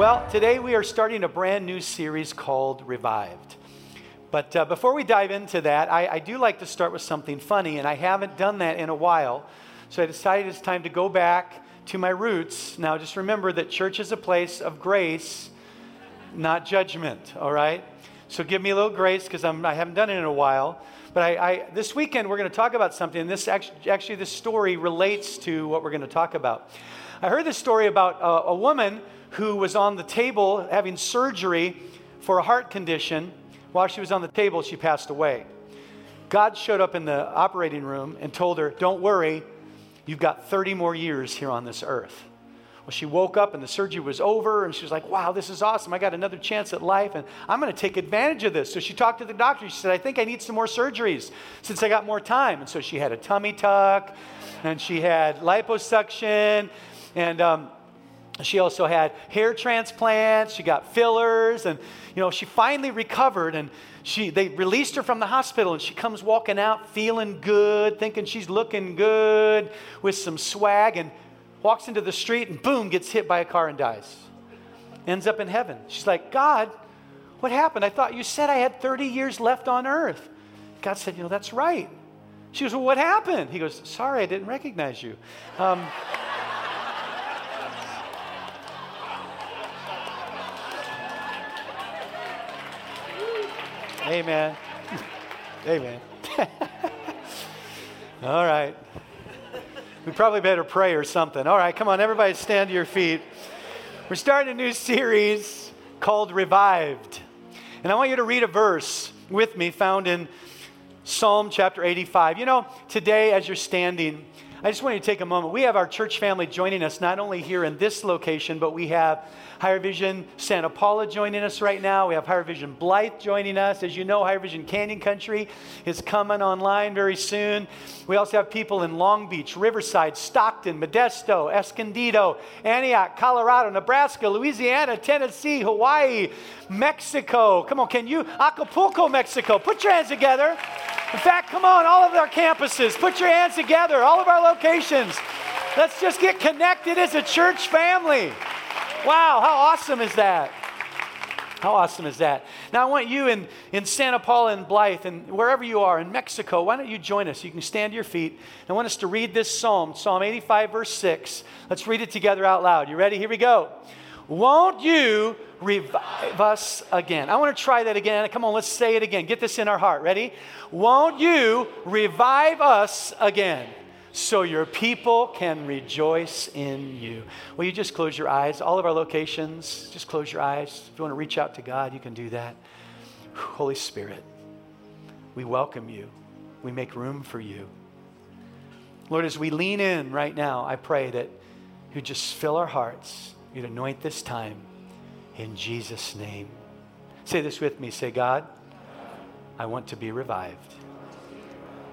Well, today we are starting a brand new series called Revived. But uh, before we dive into that, I, I do like to start with something funny, and I haven't done that in a while. So I decided it's time to go back to my roots. Now, just remember that church is a place of grace, not judgment, all right? So give me a little grace because I haven't done it in a while. But I, I, this weekend, we're going to talk about something, and this actually, actually, this story relates to what we're going to talk about. I heard this story about a, a woman who was on the table having surgery for a heart condition. While she was on the table, she passed away. God showed up in the operating room and told her, Don't worry, you've got 30 more years here on this earth. Well, she woke up and the surgery was over, and she was like, Wow, this is awesome. I got another chance at life, and I'm going to take advantage of this. So she talked to the doctor. She said, I think I need some more surgeries since I got more time. And so she had a tummy tuck, and she had liposuction, and um, she also had hair transplants. She got fillers, and you know she finally recovered. And she they released her from the hospital, and she comes walking out feeling good, thinking she's looking good with some swag, and walks into the street and boom gets hit by a car and dies. Ends up in heaven. She's like, God, what happened? I thought you said I had 30 years left on earth. God said, You know that's right. She goes, Well, what happened? He goes, Sorry, I didn't recognize you. Um, Amen. Amen. All right. We probably better pray or something. All right, come on, everybody stand to your feet. We're starting a new series called Revived. And I want you to read a verse with me found in Psalm chapter 85. You know, today as you're standing, I just want you to take a moment. We have our church family joining us not only here in this location, but we have Higher Vision Santa Paula joining us right now. We have Higher Vision Blythe joining us. As you know, Higher Vision Canyon Country is coming online very soon. We also have people in Long Beach, Riverside, Stockton, Modesto, Escondido, Antioch, Colorado, Nebraska, Louisiana, Tennessee, Hawaii, Mexico. Come on, can you? Acapulco, Mexico. Put your hands together. In fact, come on, all of our campuses, put your hands together, all of our locations. Let's just get connected as a church family. Wow, how awesome is that? How awesome is that? Now, I want you in, in Santa Paula and Blythe and wherever you are in Mexico, why don't you join us? You can stand to your feet. I want us to read this psalm, Psalm 85, verse 6. Let's read it together out loud. You ready? Here we go. Won't you revive us again? I want to try that again. Come on, let's say it again. Get this in our heart. Ready? Won't you revive us again? So your people can rejoice in you. Will you just close your eyes? All of our locations, just close your eyes. If you want to reach out to God, you can do that. Holy Spirit, we welcome you. We make room for you. Lord, as we lean in right now, I pray that you just fill our hearts. You'd anoint this time in Jesus' name. Say this with me. Say, God, I want to be revived.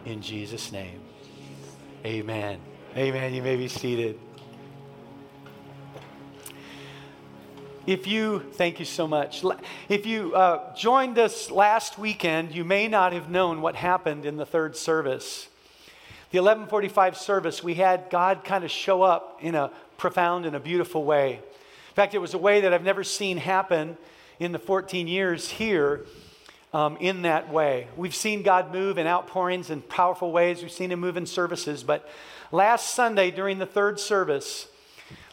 In Jesus' name. Amen. Amen. You may be seated. If you, thank you so much. If you uh, joined us last weekend, you may not have known what happened in the third service. The 1145 service, we had God kind of show up in a profound and a beautiful way. In fact, it was a way that I've never seen happen in the 14 years here um, in that way. We've seen God move in outpourings in powerful ways. We've seen Him move in services. But last Sunday during the third service,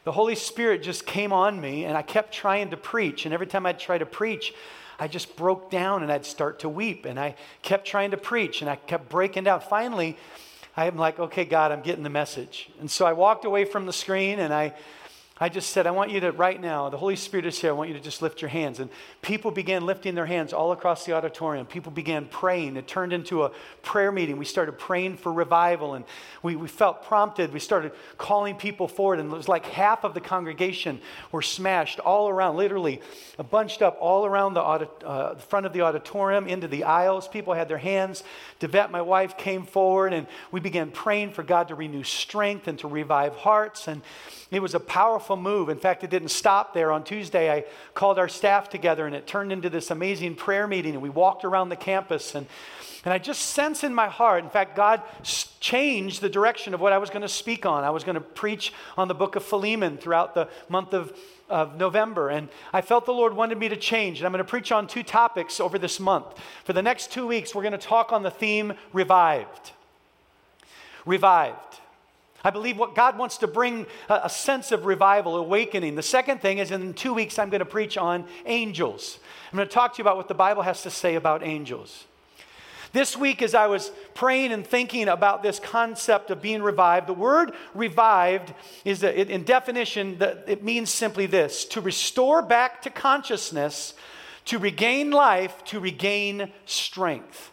the Holy Spirit just came on me, and I kept trying to preach. And every time I'd try to preach, I just broke down and I'd start to weep. And I kept trying to preach, and I kept breaking down. Finally, I'm like, okay, God, I'm getting the message. And so I walked away from the screen and I I just said, I want you to, right now, the Holy Spirit is here. I want you to just lift your hands. And people began lifting their hands all across the auditorium. People began praying. It turned into a prayer meeting. We started praying for revival, and we, we felt prompted. We started calling people forward, and it was like half of the congregation were smashed all around, literally bunched up all around the, uh, front of the auditorium, into the aisles. People had their hands. Devette, my wife, came forward, and we began praying for God to renew strength and to revive hearts. And it was a powerful move. In fact, it didn't stop there. On Tuesday, I called our staff together and it turned into this amazing prayer meeting. And we walked around the campus and, and I just sense in my heart, in fact, God changed the direction of what I was going to speak on. I was going to preach on the book of Philemon throughout the month of, of November, and I felt the Lord wanted me to change. And I'm going to preach on two topics over this month. For the next two weeks, we're going to talk on the theme revived. Revived. I believe what God wants to bring a, a, sense of revival, awakening. The second thing is in two weeks, I'm going to preach on angels. I'm going to talk to you about what the Bible has to say about angels. This week, as I was praying and thinking about this concept of being revived, the word revived is, a, in definition, that it means simply this to restore back to consciousness, to regain life, to regain strength.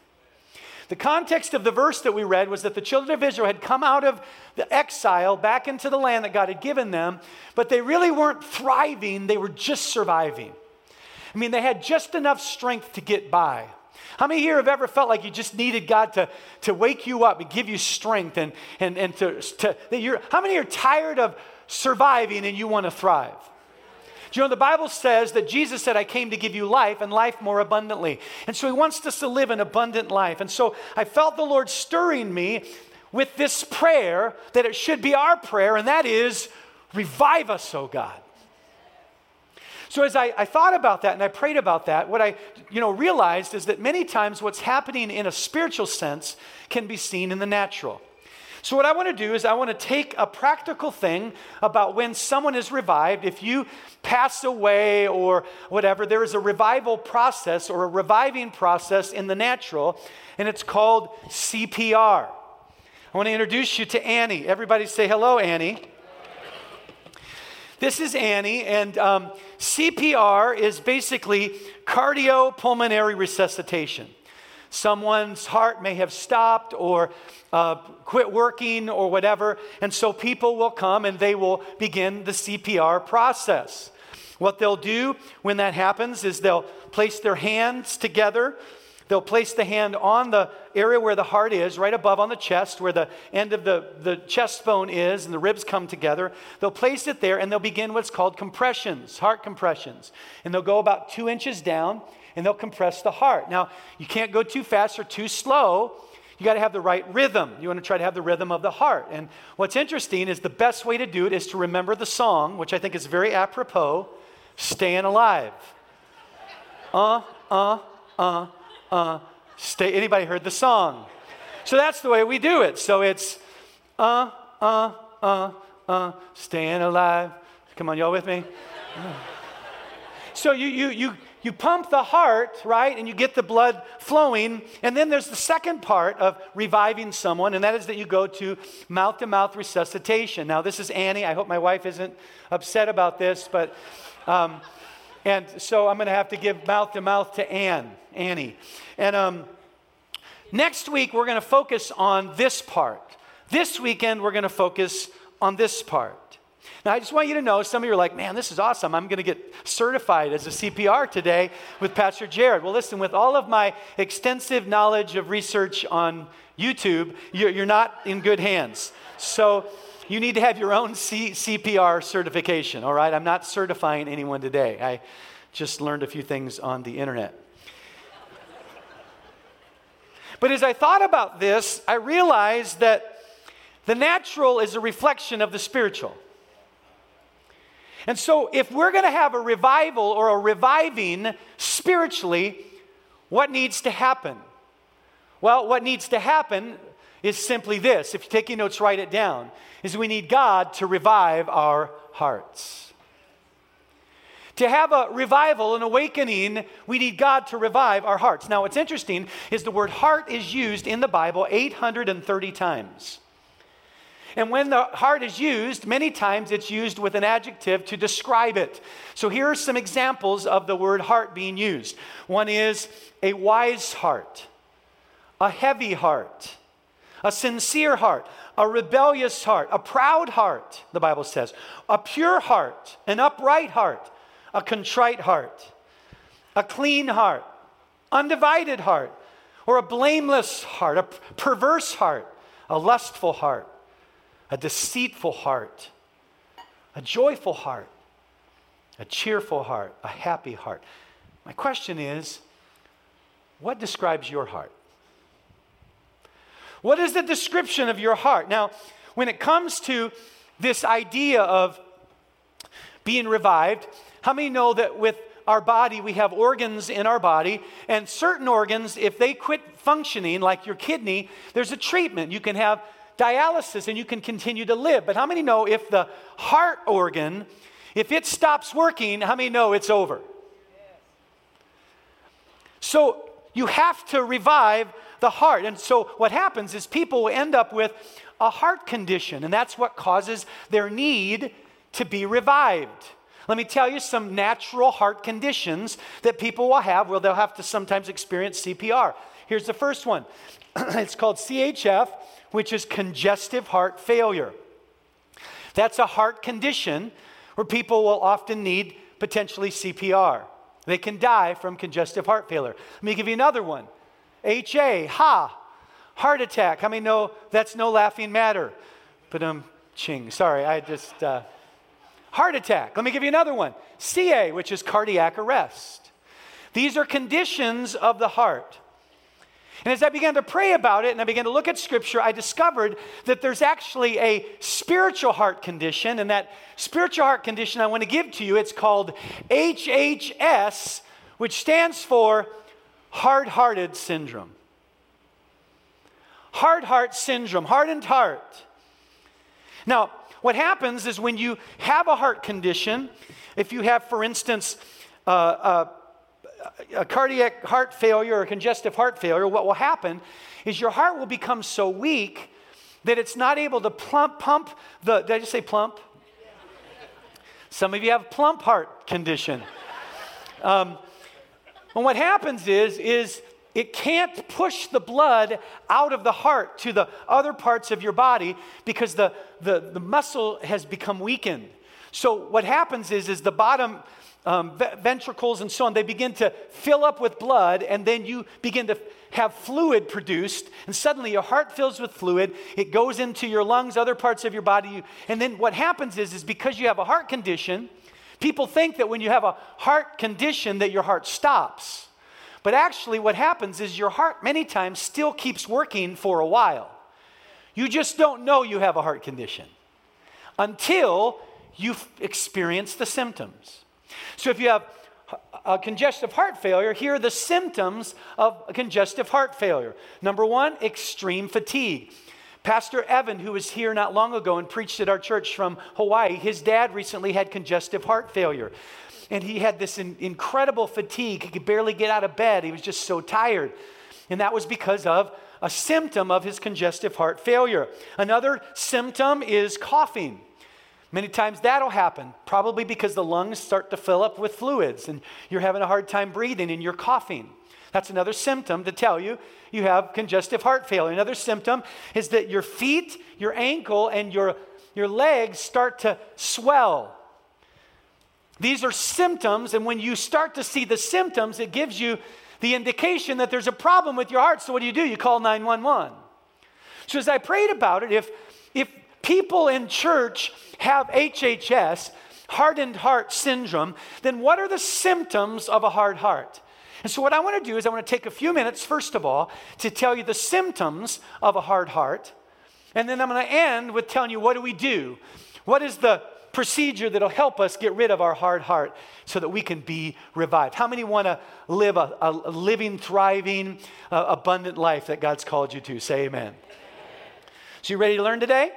The context of the verse that we read was that the children of Israel had come out of the exile back into the land that God had given them, but they really weren't thriving, they were just surviving. I mean, they had just enough strength to get by. How many here have ever felt like you just needed God to, to wake you up and give you strength and, and, and to, to that you're, how many are tired of surviving and you want to thrive? Do you know the Bible says that Jesus said, I came to give you life and life more abundantly. And so he wants us to live an abundant life. And so I felt the Lord stirring me with this prayer that it should be our prayer, and that is, revive us, O God. So as I, I, thought about that and I prayed about that, what I you know realized is that many times what's happening in a spiritual sense can be seen in the natural. So what I want to do is I want to take a practical thing about when someone is revived. If you pass away or whatever, there is a revival process or a reviving process in the natural, and it's called CPR. I want to introduce you to Annie. Everybody say hello, Annie. This is Annie, and um, CPR is basically cardiopulmonary resuscitation. Someone's heart may have stopped or uh, quit working or whatever, and so people will come and they will begin the CPR process. What they'll do when that happens is they'll place their hands together They'll place the hand on the area where the heart is, right above on the chest, where the end of the, the chest bone is and the ribs come together. They'll place it there and they'll begin what's called compressions, heart compressions. And they'll go about two inches down and they'll compress the heart. Now, you can't go too fast or too slow. You got to have the right rhythm. You want to try to have the rhythm of the heart. And what's interesting is the best way to do it is to remember the song, which I think is very apropos Staying Alive. Uh, uh, uh, uh, stay. Anybody heard the song? So that's the way we do it. So it's uh, uh, uh, uh, staying alive. Come on, y'all with me? So you, you, you, you pump the heart, right, and you get the blood flowing. And then there's the second part of reviving someone, and that is that you go to mouth to mouth resuscitation. Now, this is Annie. I hope my wife isn't upset about this, but. Um, and so I'm going to have to give mouth to mouth to Ann, Annie. And um, next week, we're going to focus on this part. This weekend, we're going to focus on this part. Now, I just want you to know some of you are like, man, this is awesome. I'm going to get certified as a CPR today with Pastor Jared. Well, listen, with all of my extensive knowledge of research on YouTube, you're not in good hands. So, you need to have your own C- CPR certification, all right? I'm not certifying anyone today. I just learned a few things on the internet. But as I thought about this, I realized that the natural is a reflection of the spiritual. And so, if we're going to have a revival or a reviving spiritually, what needs to happen? Well, what needs to happen is simply this. If you're taking notes, write it down. Is we need God to revive our hearts. To have a revival, an awakening, we need God to revive our hearts. Now, what's interesting is the word heart is used in the Bible 830 times. And when the heart is used, many times it's used with an adjective to describe it. So here are some examples of the word heart being used. One is a wise heart, a heavy heart, a sincere heart, a rebellious heart, a proud heart, the Bible says, a pure heart, an upright heart, a contrite heart, a clean heart, undivided heart, or a blameless heart, a perverse heart, a lustful heart, a deceitful heart, a joyful heart, a cheerful heart, a happy heart. My question is what describes your heart? What is the description of your heart? Now, when it comes to this idea of being revived, how many know that with our body, we have organs in our body, and certain organs, if they quit functioning, like your kidney, there's a treatment. You can have dialysis and you can continue to live. But how many know if the heart organ, if it stops working, how many know it's over? So you have to revive the heart. And so what happens is people will end up with a heart condition, and that's what causes their need to be revived. Let me tell you some natural heart conditions that people will have where they'll have to sometimes experience CPR. Here's the first one it's called CHF, which is congestive heart failure. That's a heart condition where people will often need potentially CPR. They can die from congestive heart failure. Let me give you another one HA, ha, heart attack. How many know that's no laughing matter? But um, ching. Sorry, I just. Uh, heart attack. Let me give you another one CA, which is cardiac arrest. These are conditions of the heart. And as I began to pray about it and I began to look at scripture, I discovered that there's actually a spiritual heart condition. And that spiritual heart condition I want to give to you, it's called HHS, which stands for hard hearted syndrome. Hard heart syndrome, hardened heart. Now, what happens is when you have a heart condition, if you have, for instance, uh, uh, a cardiac heart failure or congestive heart failure, what will happen is your heart will become so weak that it's not able to plump, pump the, did I just say plump? Some of you have plump heart condition. Um, and what happens is, is it can't push the blood out of the heart to the other parts of your body because the, the, the muscle has become weakened. So what happens is, is the bottom um, ventricles and so on, they begin to fill up with blood, and then you begin to have fluid produced, and suddenly your heart fills with fluid. It goes into your lungs, other parts of your body, and then what happens is, is because you have a heart condition, people think that when you have a heart condition that your heart stops. But actually, what happens is your heart many times still keeps working for a while. You just don't know you have a heart condition until you've experienced the symptoms. So if you have a congestive heart failure, here are the symptoms of congestive heart failure. Number one, extreme fatigue. Pastor Evan, who was here not long ago and preached at our church from Hawaii, his dad recently had congestive heart failure and he had this in, incredible fatigue. He could barely get out of bed. He was just so tired. And that was because of a symptom of his congestive heart failure. Another symptom is coughing. Many times that'll happen, probably because the lungs start to fill up with fluids and you're having a hard time breathing and you're coughing. That's another symptom to tell you you have congestive heart failure. Another symptom is that your feet, your ankle, and your, your legs start to swell. These are symptoms, and when you start to see the symptoms, it gives you the indication that there's a problem with your heart. So, what do you do? You call 911. So, as I prayed about it, if, people in church have HHS, hardened heart syndrome, then what are the symptoms of a hard heart? And so, what I want to do is, I want to take a few minutes, first of all, to tell you the symptoms of a hard heart. And then I'm going to end with telling you what do we do? What is the procedure that'll help us get rid of our hard heart so that we can be revived. How many want to live a, a living, thriving, uh, abundant life that God's called you to? Say amen. amen. So, you ready to learn today?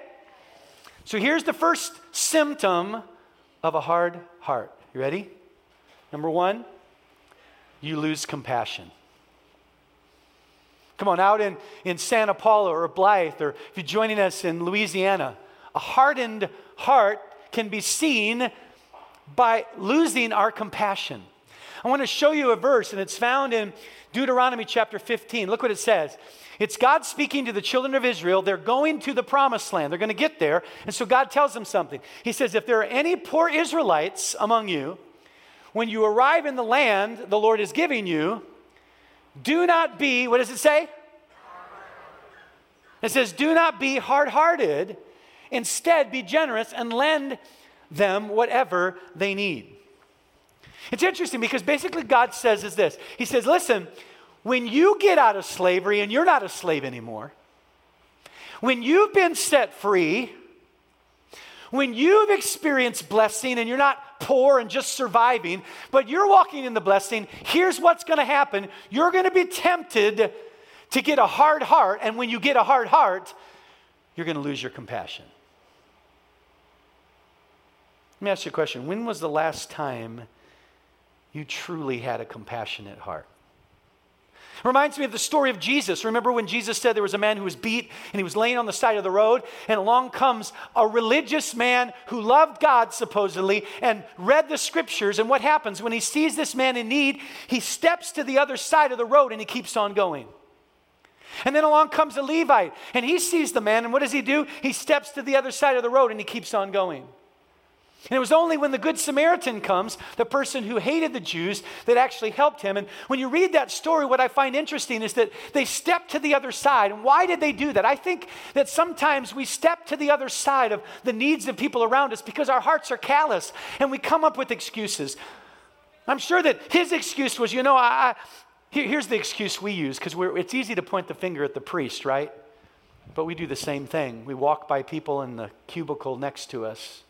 So, here's the first symptom of a hard heart. You ready? Number one, you lose compassion. Come on, out in, in Santa Paula or Blythe, or if you're joining us in Louisiana, a hardened heart can be seen by losing our compassion. I want to show you a verse, and it's found in Deuteronomy chapter 15. Look what it says. It's God speaking to the children of Israel. They're going to the promised land. They're going to get there. And so God tells them something. He says, If there are any poor Israelites among you, when you arrive in the land the Lord is giving you, do not be, what does it say? It says, Do not be hard hearted Instead, be generous and lend them whatever they need. It's interesting because basically God says is this. He says, listen, when you get out of slavery and you're not a slave anymore, when you've been set free, when you've experienced blessing and you're not poor and just surviving, but you're walking in the blessing, here's what's going to happen. You're going to be tempted to get a hard heart, and when you get a hard heart, you're going to lose your compassion. Let me ask you a question. When was the last time you truly had a compassionate heart? Reminds me of the story of Jesus. Remember when Jesus said there was a man who was beat and he was laying on the side of the road, and along comes a religious man who loved God supposedly and read the scriptures. And what happens when he sees this man in need? He steps to the other side of the road and he keeps on going. And then along comes a Levite and he sees the man, and what does he do? He steps to the other side of the road and he keeps on going. And it was only when the Good Samaritan comes, the person who hated the Jews, that actually helped him. And when you read that story, what I find interesting is that they stepped to the other side. And why did they do that? I think that sometimes we step to the other side of the needs of people around us because our hearts are callous and we come up with excuses. I'm sure that his excuse was, you know, I, I here, here's the excuse we use because it's easy to point the finger at the priest, right? But we do the same thing. We walk by people in the cubicle next to us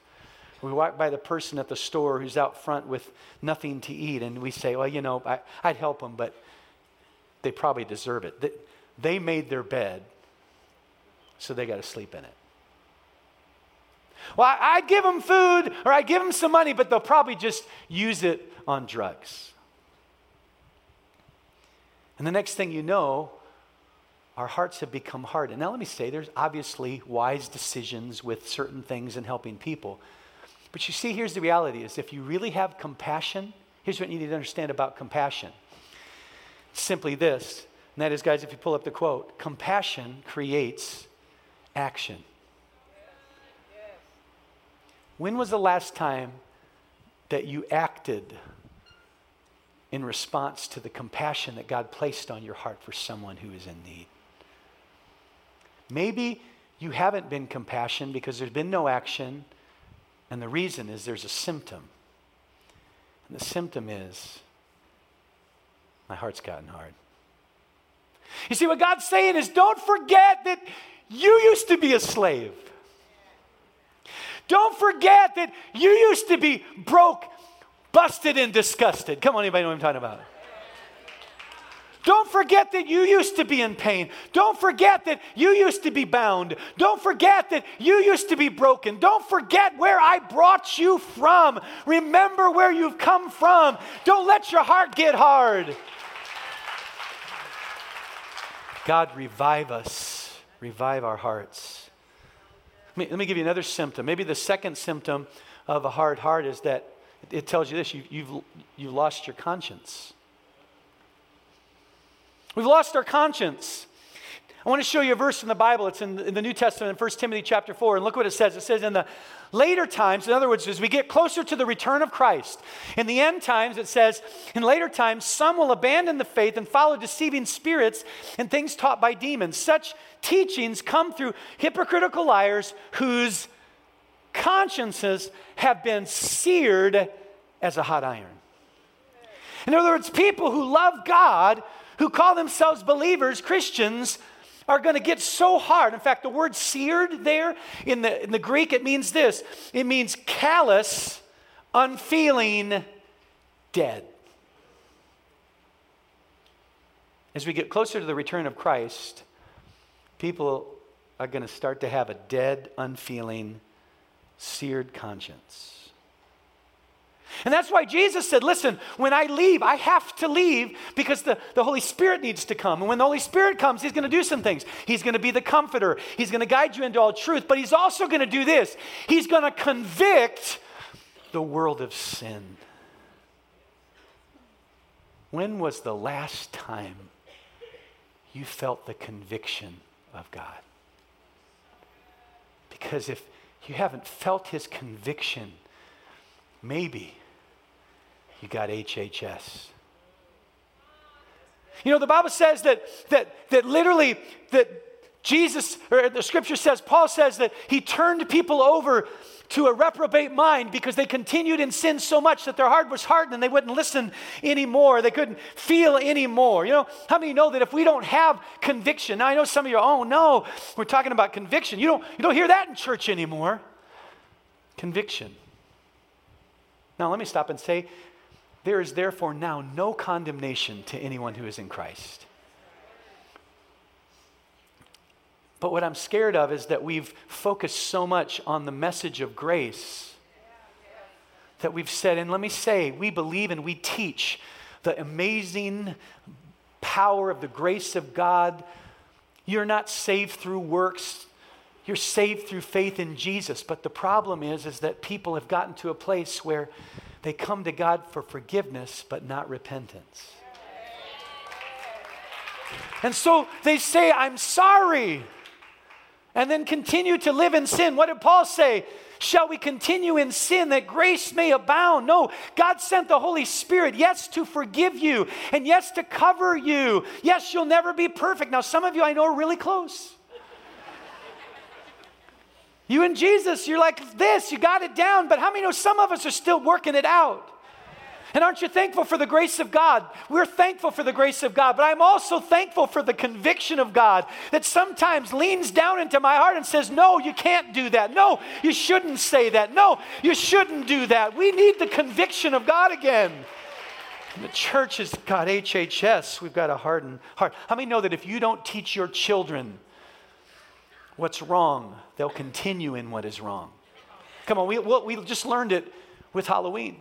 we walk by the person at the store who's out front with nothing to eat, and we say, Well, you know, I, would help them, but they probably deserve it. They, they made their bed, so they got to sleep in it. Well, I'd give them food or I'd give them some money, but they'll probably just use it on drugs. And the next thing you know, our hearts have become hardened. Now, let me say, there's obviously wise decisions with certain things and helping people. But you see, here's the reality is if you really have compassion, here's what you need to understand about compassion. simply this, and that is, guys, if you pull up the quote, compassion creates action. When was the last time that you acted in response to the compassion that God placed on your heart for someone who is in need? Maybe you haven't been compassionate because there's been no action and the reason is there's a symptom. And the symptom is my heart's gotten hard. You see, what God's saying is don't forget that you used to be a slave. Don't forget that you used to be broke, busted, and disgusted. Come on, anybody know what I'm talking about? Don't forget that you used to be in pain. Don't forget that you used to be bound. Don't forget that you used to be broken. Don't forget where I brought you from. Remember where you've come from. Don't let your heart get hard. God, revive us, revive our hearts. Let me, let me give you another symptom. Maybe the second symptom of a hard heart is that it tells you this you, you've, you've lost your conscience. We've lost our conscience. I want to show you a verse in the Bible. It's in the, New Testament, in 1 Timothy chapter 4. And look what it says. It says, In the later times, in other words, as we get closer to the return of Christ, in the end times, it says, In later times, some will abandon the faith and follow deceiving spirits and things taught by demons. Such teachings come through hypocritical liars whose consciences have been seared as a hot iron. In other words, people who love God who call themselves believers, Christians, are going to get so hard. In fact, the word seared there in the, in the Greek, it means this it means callous, unfeeling, dead. As we get closer to the return of Christ, people are going to start to have a dead, unfeeling, seared conscience. And that's why Jesus said, Listen, when I leave, I have to leave because the, the Holy Spirit needs to come. And when the Holy Spirit comes, He's going to do some things. He's going to be the comforter, He's going to guide you into all truth, but He's also going to do this He's going to convict the world of sin. When was the last time you felt the conviction of God? Because if you haven't felt His conviction, maybe you got HHS. You know, the Bible says that, that, that literally that Jesus, or the scripture says, Paul says that he turned people over to a reprobate mind because they continued in sin so much that their heart was hardened and they wouldn't listen anymore. They couldn't feel anymore. You know, how many know that if we don't have conviction, now I know some of you, oh no, we're talking about conviction. You don't, you don't hear that in church anymore. Conviction. Now let me stop and say, there is therefore now no condemnation to anyone who is in Christ. But what I'm scared of is that we've focused so much on the message of grace that we've said, and let me say, we believe and we teach the amazing power of the grace of God. You're not saved through works. You're saved through faith in Jesus. But the problem is, is that people have gotten to a place where they come to God for forgiveness, but not repentance. And so they say, I'm sorry and then continue to live in sin. What did Paul say? Shall we continue in sin that grace may abound? No, God sent the Holy Spirit, yes, to forgive you, and yes, to cover you. Yes, you'll never be perfect. Now, some of you I know are really close. You and Jesus, you're like this, you got it down, but how many know some of us are still working it out? And aren't you thankful for the grace of God? We're thankful for the grace of God, but I'm also thankful for the conviction of God that sometimes leans down into my heart and says, No, you can't do that. No, you shouldn't say that. No, you shouldn't do that. We need the conviction of God again. And the church has got HHS. We've got a hardened heart. How many know that if you don't teach your children what's wrong, they'll continue in what is wrong? Come on, we, we just learned it with Halloween.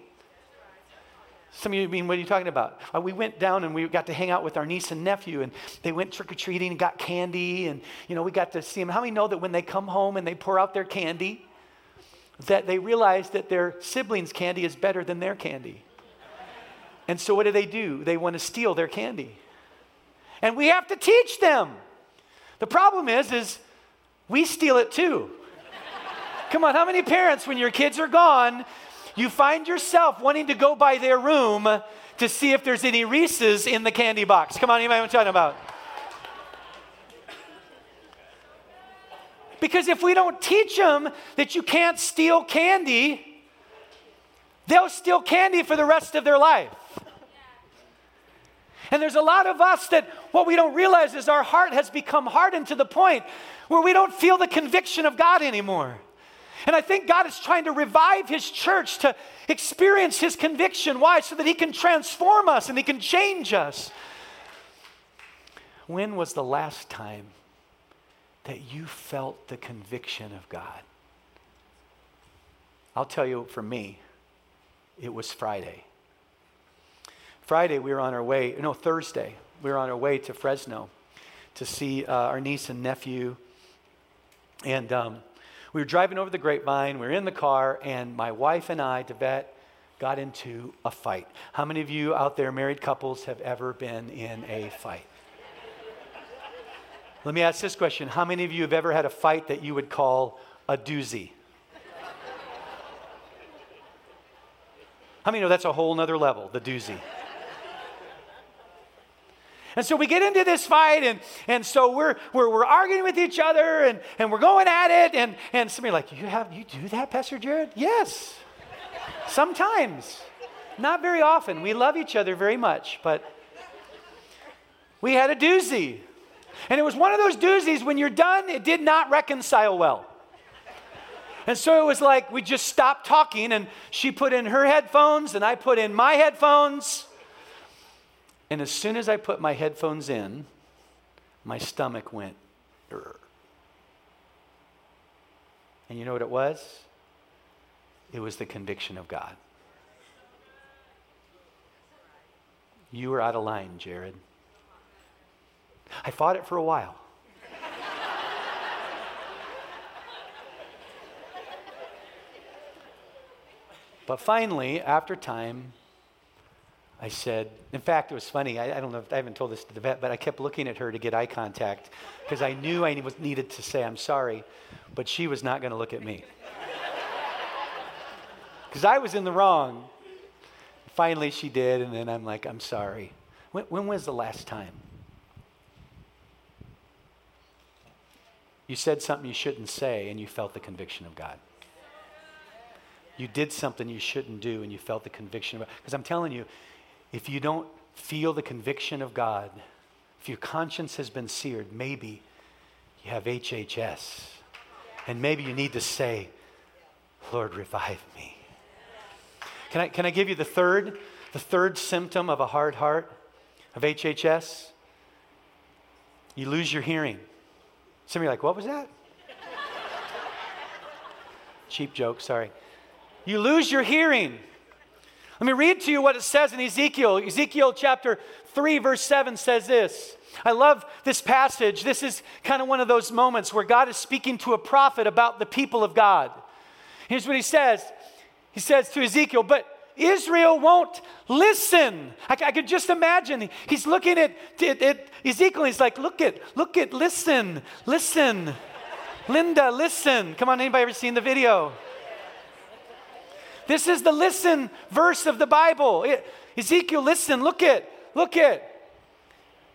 Some of you mean, what are you talking about? Uh, we went down and we got to hang out with our niece and nephew, and they went trick or treating and got candy, and you know we got to see them. How many know that when they come home and they pour out their candy, that they realize that their siblings' candy is better than their candy? And so what do they do? They want to steal their candy, and we have to teach them. The problem is, is we steal it too. Come on, how many parents, when your kids are gone, you find yourself wanting to go by their room to see if there's any Reese's in the candy box. Come on, anybody know what I'm talking about? Because if we don't teach them that you can't steal candy, they'll steal candy for the rest of their life. And there's a lot of us that what we don't realize is our heart has become hardened to the point where we don't feel the conviction of God anymore. And I think God is trying to revive His church to experience His conviction. Why? So that He can transform us and He can change us. When was the last time that you felt the conviction of God? I'll tell you for me, it was Friday. Friday, we were on our way, no, Thursday, we were on our way to Fresno to see uh, our niece and nephew. And um, we were driving over the grapevine, we were in the car, and my wife and I, Devette, got into a fight. How many of you out there, married couples, have ever been in a fight? Let me ask this question How many of you have ever had a fight that you would call a doozy? How many know that's a whole nother level, the doozy? And so we get into this fight, and, and so we're, we're, we're arguing with each other, and, and we're going at it. And, and somebody like, you, have, you do that, Pastor Jared? Yes. Sometimes. Not very often. We love each other very much, but we had a doozy. And it was one of those doozies when you're done, it did not reconcile well. And so it was like we just stopped talking, and she put in her headphones, and I put in my headphones. And as soon as I put my headphones in, my stomach went, Rrr. and you know what it was? It was the conviction of God. You were out of line, Jared. I fought it for a while. but finally, after time, I said, in fact, it was funny. I, I, don't know if I haven't told this to Devette, but I kept looking at her to get eye contact because I knew I was needed to say I'm sorry, but she was not going to look at me. Because I was in the wrong. Finally, she did, and then I'm like, I'm sorry. When, when was the last time? You said something you shouldn't say and you felt the conviction of God. You did something you shouldn't do and you felt the conviction of God. Because I'm telling you, if you don't feel the conviction of God, if your conscience has been seared, maybe you have HHS. And maybe you need to say, Lord, revive me. Can I, can I give you the third, the third symptom of a hard heart of HHS? You lose your hearing. Some of you are like, what was that? Cheap joke, sorry. You lose your hearing. Let me read to you what it says in Ezekiel. Ezekiel chapter 3, verse 7 says this. I love this passage. This is kind of one of those moments where God is speaking to a prophet about the people of God. Here's what he says He says to Ezekiel, But Israel won't listen. I, I could just imagine. He's looking at, at, at Ezekiel. He's like, Look at, look at, listen, listen. Linda, listen. Come on, anybody ever seen the video? This is the listen verse of the Bible. It, Ezekiel, listen, look at, look at.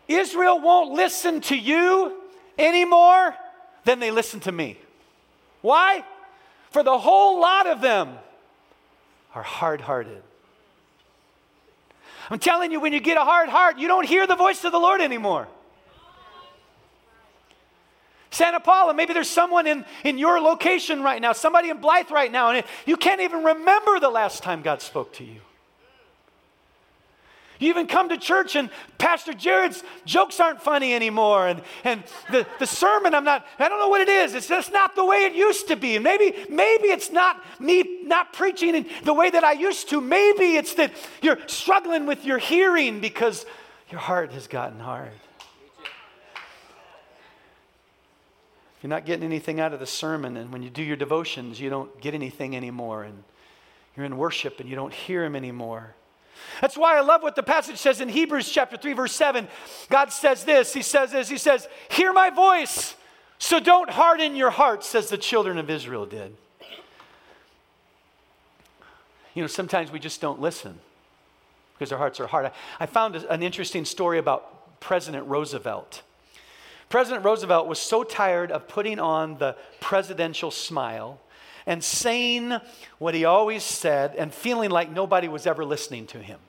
Israel won't listen to you anymore than they listen to me. Why? For the whole lot of them are hard hearted. I'm telling you, when you get a hard heart, you don't hear the voice of the Lord anymore. Santa Paula, maybe there's someone in, in your location right now, somebody in Blythe right now, and you can't even remember the last time God spoke to you. You even come to church and Pastor Jared's jokes aren't funny anymore. And, and the, the sermon, I'm not, I don't know what it is. It's just not the way it used to be. And maybe, maybe it's not me not preaching in the way that I used to. Maybe it's that you're struggling with your hearing because your heart has gotten hard. If you're not getting anything out of the sermon, and when you do your devotions, you don't get anything anymore, and you're in worship and you don't hear Him anymore. That's why I love what the passage says in Hebrews chapter 3, verse 7. God says this He says this, He says, Hear my voice, so don't harden your hearts, as the children of Israel did. You know, sometimes we just don't listen because our hearts are hard. I, I found an interesting story about President Roosevelt. President Roosevelt was so tired of putting on the presidential smile and saying what he always said and feeling like nobody was ever listening to him.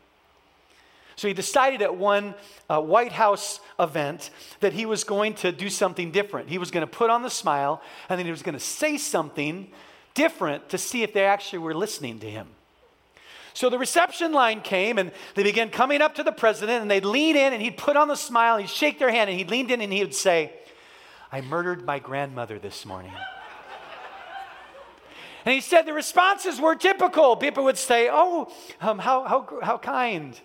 So he decided at one uh, White House event that he was going to do something different. He was going to put on the smile and then he was going to say something different to see if they actually were listening to him. So the reception line came and they began coming up to the president and they'd lean in and he'd put on the smile and he'd shake their hand and he'd lean in and he would say, I murdered my grandmother this morning. and he said the responses were typical. People would say, Oh, um, how, how, how kind.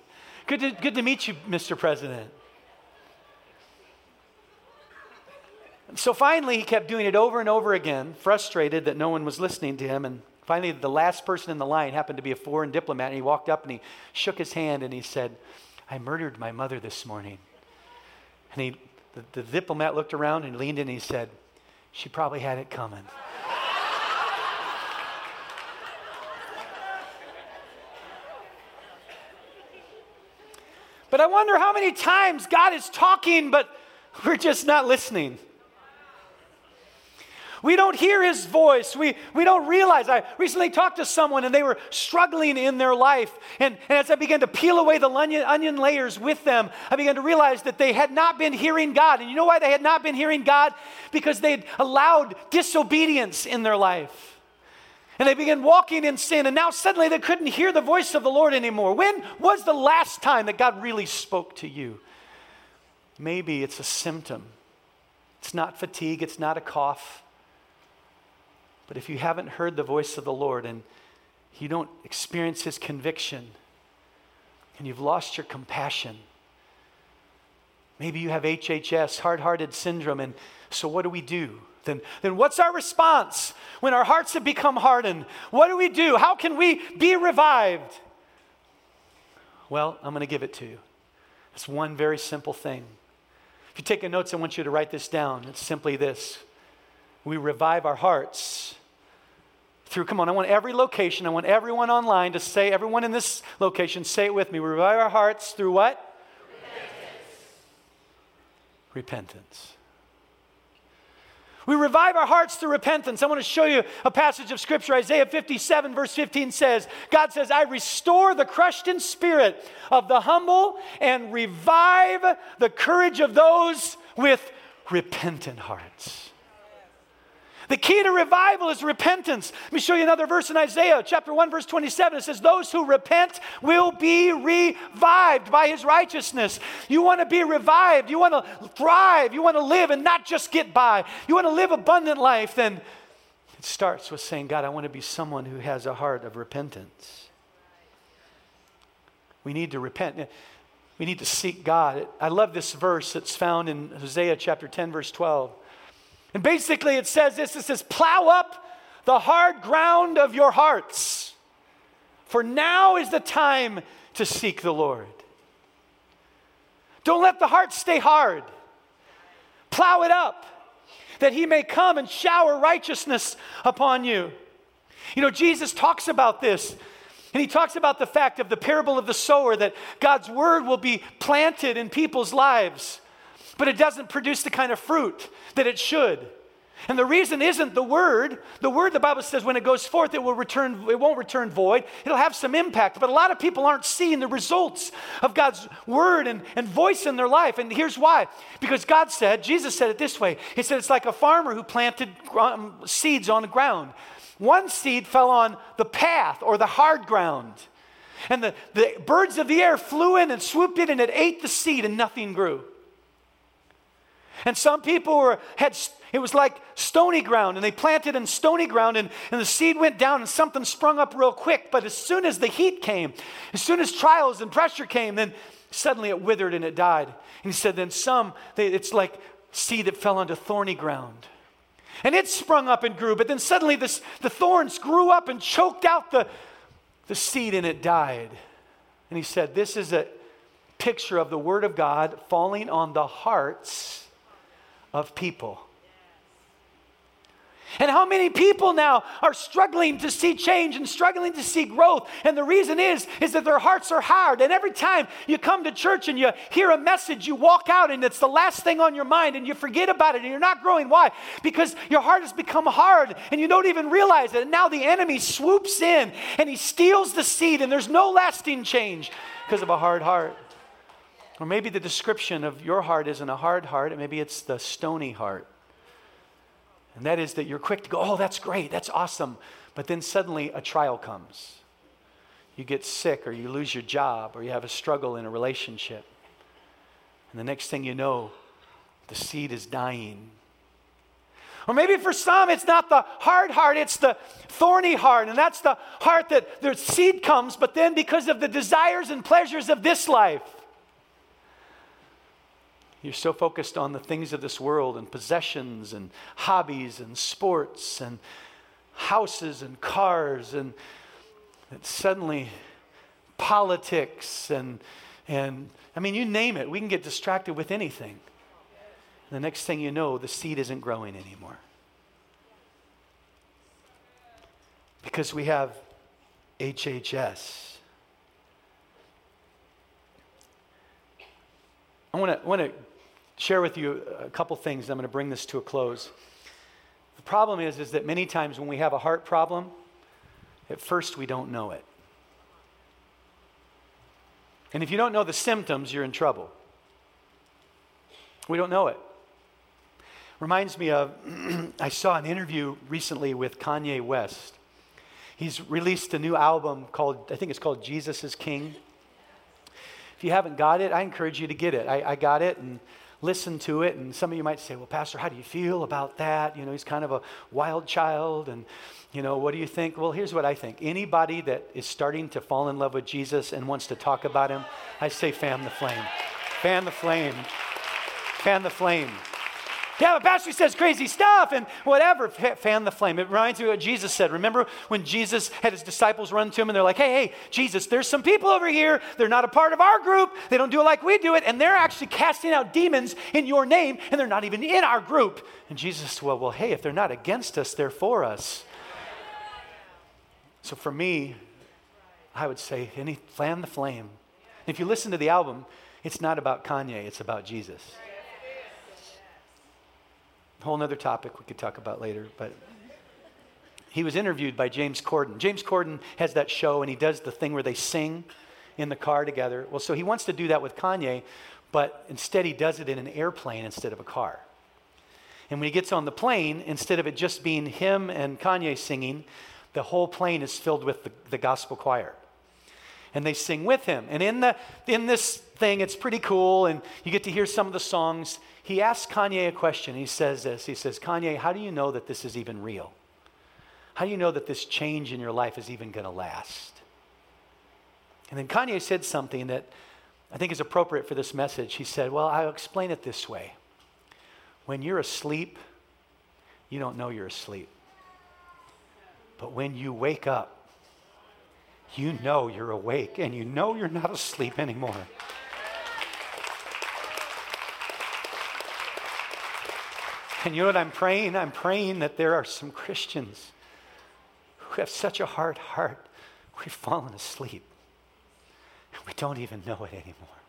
Good to, good to meet you, Mr. President. So finally, he kept doing it over and over again, frustrated that no one was listening to him. And Finally, the last person in the line happened to be a foreign diplomat, and he walked up and he shook his hand and he said, I murdered my mother this morning. And he, the, the diplomat looked around and leaned in and he said, She probably had it coming. but I wonder how many times God is talking, but we're just not listening. We don't hear his voice. We, we don't realize. I recently talked to someone and they were struggling in their life. And, and as I began to peel away the onion, onion layers with them, I began to realize that they had not been hearing God. And you know why they had not been hearing God? Because they'd allowed disobedience in their life. And they began walking in sin, and now suddenly they couldn't hear the voice of the Lord anymore. When was the last time that God really spoke to you? Maybe it's a symptom. It's not fatigue, it's not a cough. But if you haven't heard the voice of the Lord and you don't experience his conviction and you've lost your compassion, maybe you have HHS, hard hearted syndrome, and so what do we do? Then, then what's our response when our hearts have become hardened? What do we do? How can we be revived? Well, I'm going to give it to you. It's one very simple thing. If you take a notes, I want you to write this down. It's simply this we revive our hearts through, come on, I want every location, I want everyone online to say, everyone in this location, say it with me. We revive our hearts through what? Repentance. Repentance. We revive our hearts through repentance. I want to show you a passage of scripture. Isaiah 57, verse 15 says, God says, I restore the crushed in spirit of the humble and revive the courage of those with repentant hearts. The key to revival is repentance. Let me show you another verse in Isaiah, chapter 1, verse 27. It says, Those who repent will be revived by his righteousness. You want to be revived. You want to thrive. You want to live and not just get by. You want to live abundant life. Then it starts with saying, God, I want to be someone who has a heart of repentance. We need to repent. We need to seek God. I love this verse that's found in Hosea chapter 10, verse 12. And basically, it says this it says, plow up the hard ground of your hearts, for now is the time to seek the Lord. Don't let the heart stay hard. Plow it up that he may come and shower righteousness upon you. You know, Jesus talks about this. And he talks about the fact of the parable of the sower that God's word will be planted in people's lives but it doesn't produce the kind of fruit that it should. And the reason isn't the word. The word, the Bible says, when it goes forth, it will return, it won't return void. It'll have some impact. But a lot of people aren't seeing the results of God's word and, and voice in their life. And here's why. Because God said, Jesus said it this way. He said, it's like a farmer who planted um, seeds on the ground. One seed fell on the path or the hard ground. And the, the birds of the air flew in and swooped in and it ate the seed and nothing grew. And some people were, had, it was like stony ground, and they planted in stony ground, and, and the seed went down, and something sprung up real quick. But as soon as the heat came, as soon as trials and pressure came, then suddenly it withered and it died. And he said, then some, they, it's like seed that fell onto thorny ground. And it sprung up and grew, but then suddenly this, the thorns grew up and choked out the, the seed, and it died. And he said, This is a picture of the Word of God falling on the hearts of people. And how many people now are struggling to see change and struggling to see growth? And the reason is, is that their hearts are hard. And every time you come to church and you hear a message, you walk out and it's the last thing on your mind and you forget about it and you're not growing. Why? Because your heart has become hard and you don't even realize it. And now the enemy swoops in and he steals the seed and there's no lasting change because of a hard heart. Or maybe the description of your heart isn't a hard heart, maybe it's the stony heart. And that is that you're quick to go, oh, that's great, that's awesome. But then suddenly a trial comes. You get sick, or you lose your job, or you have a struggle in a relationship. And the next thing you know, the seed is dying. Or maybe for some, it's not the hard heart, it's the thorny heart. And that's the heart that the seed comes, but then because of the desires and pleasures of this life, you're so focused on the things of this world and possessions and hobbies and sports and houses and cars and suddenly politics and and I mean you name it, we can get distracted with anything. the next thing you know, the seed isn't growing anymore. Because we have HHS. I want to share with you a couple things. I'm going to bring this to a close. The problem is, is that many times when we have a heart problem, at first we don't know it. And if you don't know the symptoms, you're in trouble. We don't know it. Reminds me of, I saw an interview recently with Kanye West. He's released a new album called, I think it's called Jesus is King. If you haven't got it, I encourage you to get it. I, I got it, and listen to it. And some of you might say, well, Pastor, how do you feel about that? You know, he's kind of a wild child. And, you know, what do you think? Well, here's what I think. Anybody that is starting to fall in love with Jesus and wants to talk about him, I say, fan the flame. Fan the flame. Fan the flame. Yeah, the pastor says crazy stuff and whatever. Fan the flame. It reminds me of what Jesus said. Remember when Jesus had his disciples run to him and they're like, hey, hey, Jesus, there's some people over here. They're not a part of our group. They don't do it like we do it. And they're actually casting out demons in your name and they're not even in our group. And Jesus, well, well, hey, if they're not against us, they're for us. So for me, I would say, any, fan the flame. If you listen to the album, it's not about Kanye, it's about Jesus. Whole other topic we could talk about later, but he was interviewed by James Corden. James Corden has that show and he does the thing where they sing in the car together. Well, so he wants to do that with Kanye, but instead he does it in an airplane instead of a car. And when he gets on the plane, instead of it just being him and Kanye singing, the whole plane is filled with the, the gospel choir. And they sing with him. And in, the, in this thing, it's pretty cool, and you get to hear some of the songs. He asks Kanye a question. He says this He says, Kanye, how do you know that this is even real? How do you know that this change in your life is even going to last? And then Kanye said something that I think is appropriate for this message. He said, Well, I'll explain it this way. When you're asleep, you don't know you're asleep. But when you wake up, you know you're awake and you know you're not asleep anymore. And you know what I'm praying? I'm praying that there are some Christians who have such a hard heart, we've fallen asleep. And we don't even know it anymore.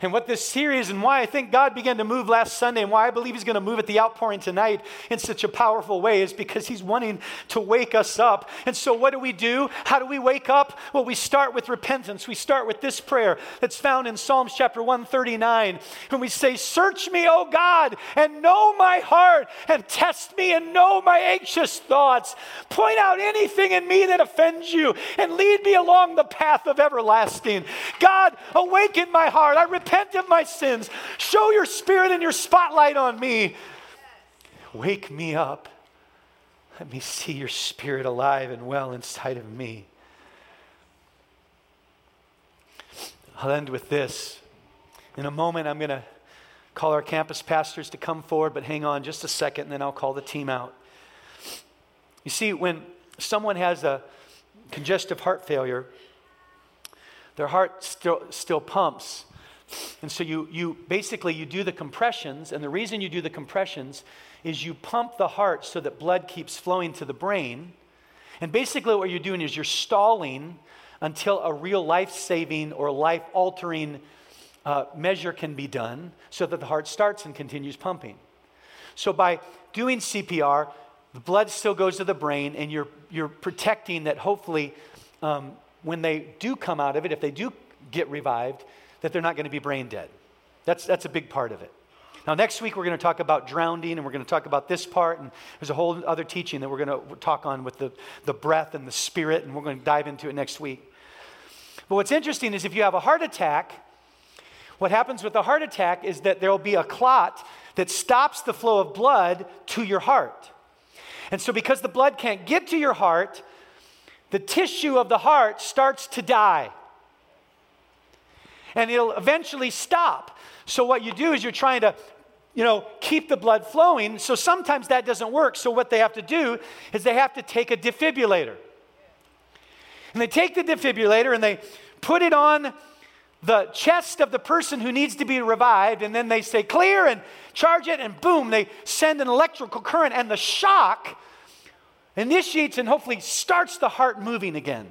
And what this series and why I think God began to move last Sunday and why I believe He's going to move at the outpouring tonight in such a powerful way is because He's wanting to wake us up. And so, what do we do? How do we wake up? Well, we start with repentance. We start with this prayer that's found in Psalms chapter 139. And we say, Search me, O God, and know my heart, and test me and know my anxious thoughts. Point out anything in me that offends you, and lead me along the path of everlasting. God, awaken my heart. I repent repent of my sins. Show your spirit and your spotlight on me. Wake me up. Let me see your spirit alive and well inside of me. I'll end with this. In a moment, I'm going to call our campus pastors to come forward, but hang on just a second, and then I'll call the team out. You see, when someone has a congestive heart failure, their heart still, still pumps, and so you, you basically you do the compressions, and the reason you do the compressions is you pump the heart so that blood keeps flowing to the brain. And basically what you're doing is you're stalling until a real life-saving or life-altering uh, measure can be done so that the heart starts and continues pumping. So by doing CPR, the blood still goes to the brain, and you're, you're protecting that hopefully um, when they do come out of it, if they do get revived, that they're not going to be brain dead. That's, that's a big part of it. Now, next week, we're going to talk about drowning, and we're going to talk about this part, and there's a whole other teaching that we're going to talk on with the, the breath and the spirit, and we're going to dive into it next week. But what's interesting is if you have a heart attack, what happens with a heart attack is that there will be a clot that stops the flow of blood to your heart. And so, because the blood can't get to your heart, the tissue of the heart starts to die and it'll eventually stop. So, what you do is you're trying to you know, keep the blood flowing. So sometimes that doesn't work. So what they have to do is they have to take a defibrillator. And they take the defibrillator and they put it on the chest of the person who needs to be revived. And then they say, clear and charge it. And boom, they send an electrical current. And the shock initiates and hopefully starts the heart moving again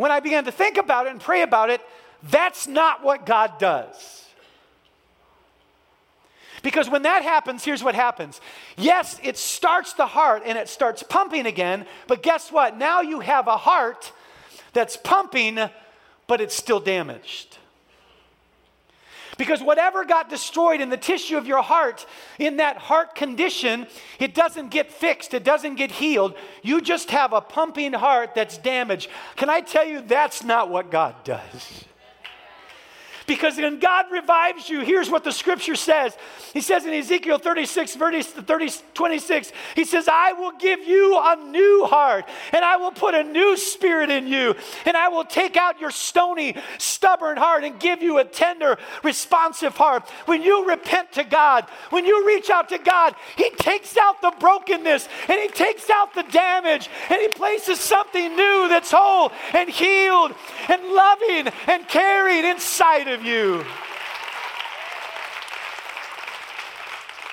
when I began to think about it and pray about it, that's not what God does. Because when that happens, here's what happens. Yes, it starts the heart and it starts pumping again, but guess what? Now you have a heart that's pumping, but it's still damaged. Because whatever got destroyed in the tissue of your heart, in that heart condition, it doesn't get fixed, it doesn't get healed. You just have a pumping heart that's damaged. Can I tell you, that's not what God does? Because when God revives you, here's what the scripture says. He says in Ezekiel 36, verse 30, 26, He says, I will give you a new heart, and I will put a new spirit in you, and I will take out your stony, stubborn heart and give you a tender, responsive heart. When you repent to God, when you reach out to God, He takes out the brokenness and He takes out the damage and He places something new that's whole and healed and loving and caring inside of of you.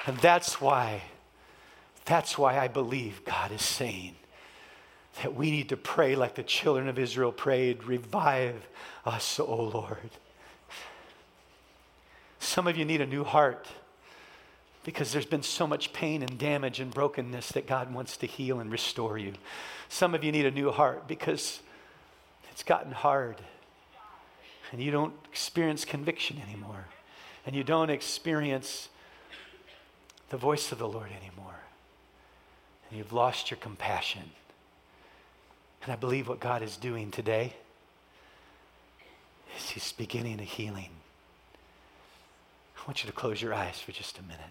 And that's why, that's why I believe God is saying that we need to pray like the children of Israel prayed revive us, O Lord. Some of you need a new heart. because there's been so much pain and damage and brokenness that God wants to heal and restore you. Some of you need a new heart because it's gotten hard and you don't experience conviction anymore and you don't experience the voice of the Lord anymore. And you've lost your compassion. And I believe what God is doing today is He's beginning a healing. I want you to close your eyes for just a minute.